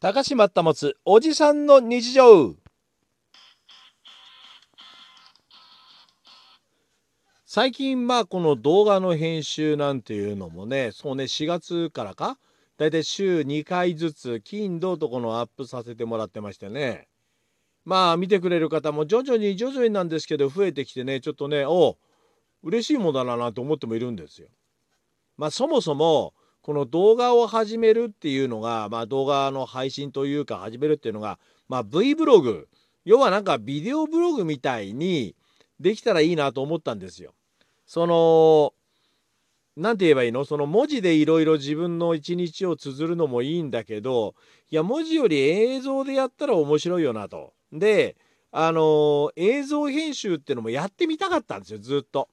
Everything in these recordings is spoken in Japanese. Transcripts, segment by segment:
高島保つおじさんの日常。最近まあこの動画の編集なんていうのもねそうね4月からか？だいたい週2回ずつ金土とこのアップさせてもらってましてね。まあ見てくれる方も徐々に徐々になんですけど増えてきてねちょっとねお嬉しいもんだななと思ってもいるんですよ。まあそもそもこの動画を始めるっていうのが、まあ、動画の配信というか始めるっていうのが、まあ、V ブログ要はなんかビデオブログみたいにできたらいいなと思ったんですよ。その何て言えばいいの？その文字でいろいろ自分の一日を綴るのもいいんだけどいや文字より映像でやったら面白いよなと。であの映像編集っていうのもやってみたかったんですよずっと。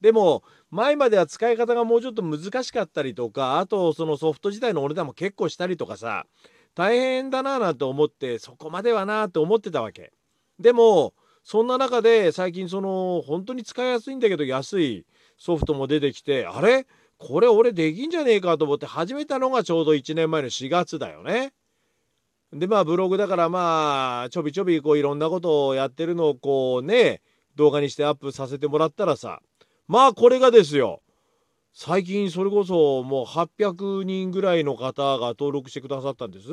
でも前までは使い方がもうちょっと難しかったりとかあとそのソフト自体のお値段も結構したりとかさ大変だななんて思ってそこまではなって思ってたわけ。でもそんな中で最近その本当に使いやすいんだけど安いソフトも出てきてあれ？これ俺できんじゃねえかと思って始めたのがちょうど1年前の4月だよね。でまあブログだからまあちょびちょびこういろんなことをやってるのをこうね動画にしてアップさせてもらったらさまあこれがですよ最近それこそもう800人ぐらいの方が登録してくださったんです。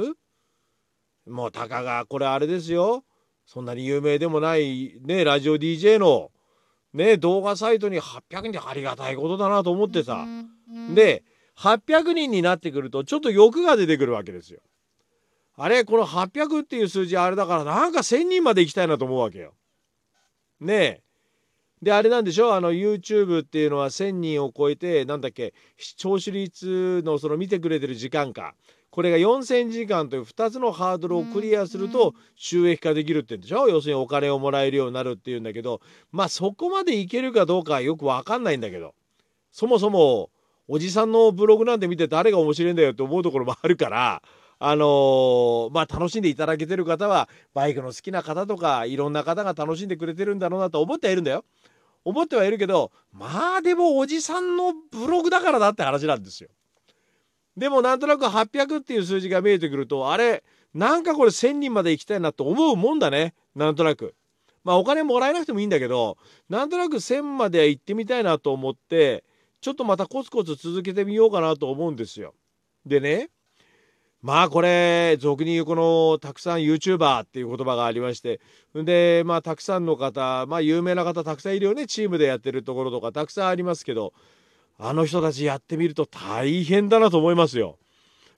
もうたかがこれあれですよそんなに有名でもないねラジオ DJ のね動画サイトに800人ありがたいことだなと思ってさで800人になってくるとちょっと欲が出てくるわけですよ。あれこの800っていう数字あれだからなんか1,000人まで行きたいなと思うわけよ。ねえであれなんでしょ？あの YouTube っていうのは1,000人を超えてなんだっけ？視聴率のその見てくれてる時間か。これが4,000時間という2つのハードルをクリアすると収益化できるって言うんでしょ？要するにお金をもらえるようになるっていうんだけど。まあそこまでいけるかどうかはよく分かんないんだけど。そもそもおじさんのブログなんて見て誰が面白いんだよって思うところもあるからあのー、まあ楽しんでいただけてる方はバイクの好きな方とかいろんな方が楽しんでくれてるんだろうなと思ってはいるんだよ。思ってはいるけどまあでもおじさんのブログだからだって話なんですよ。でもなんとなく800っていう数字が見えてくるとあれなんかこれ1,000人まで行きたいなと思うもんだねなんとなく。まあお金もらえなくてもいいんだけどなんとなく1,000までは行ってみたいなと思ってちょっとまたコツコツ続けてみようかなと思うんですよ。でねまあこれ俗に言うこのたくさん YouTuber っていう言葉がありましてでまあたくさんの方まあ有名な方たくさんいるよねチームでやってるところとかたくさんありますけどあの人たちやってみると大変だなと思いますよ。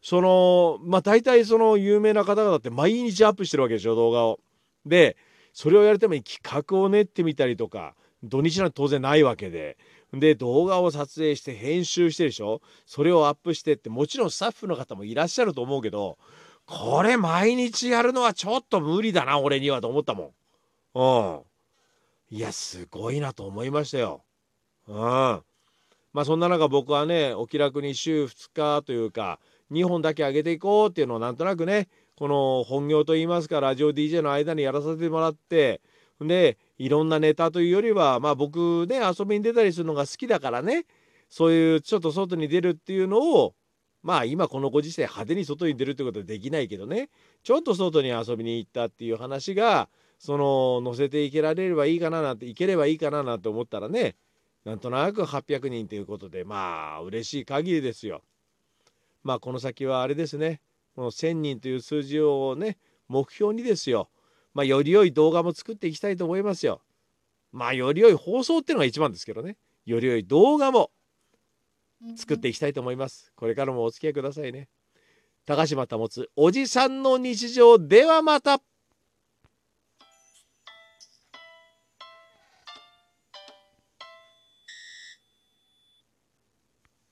そのまあ大体その有名な方々って毎日アップしてるわけでしょ動画を。でそれをやるために企画を練ってみたりとか土日なんて当然ないわけでで動画を撮影して編集してでしょ？それをアップしてってもちろんスタッフの方もいらっしゃると思うけどこれ毎日やるのはちょっと無理だな俺にはと思ったもん。うん。いやすごいなと思いましたよ。うん。まあそんな中僕はねお気楽に週2日というか2本だけ上げていこうっていうのをなんとなくねこの本業といいますかラジオ DJ の間にやらせてもらってでいろんなネタというよりはまあ僕ね遊びに出たりするのが好きだからね。そういうちょっと外に出るっていうのをまあ今このご時世派手に外に出るってことはできないけどね。ちょっと外に遊びに行ったっていう話がその載せていけられればいいかななんていければいいかななんて思ったらねなんとなく800人ということでまあ嬉しい限りですよ。まあこの先はあれですね。この1,000人という数字をね目標にですよ。まあ、より良い動画も作っていきたいと思いますよ。まあ、より良い放送っていうのが一番ですけどね。より良い動画も作っていきたいと思います。これからもお付き合いくださいね。高島保つおじさんの日常ではまた。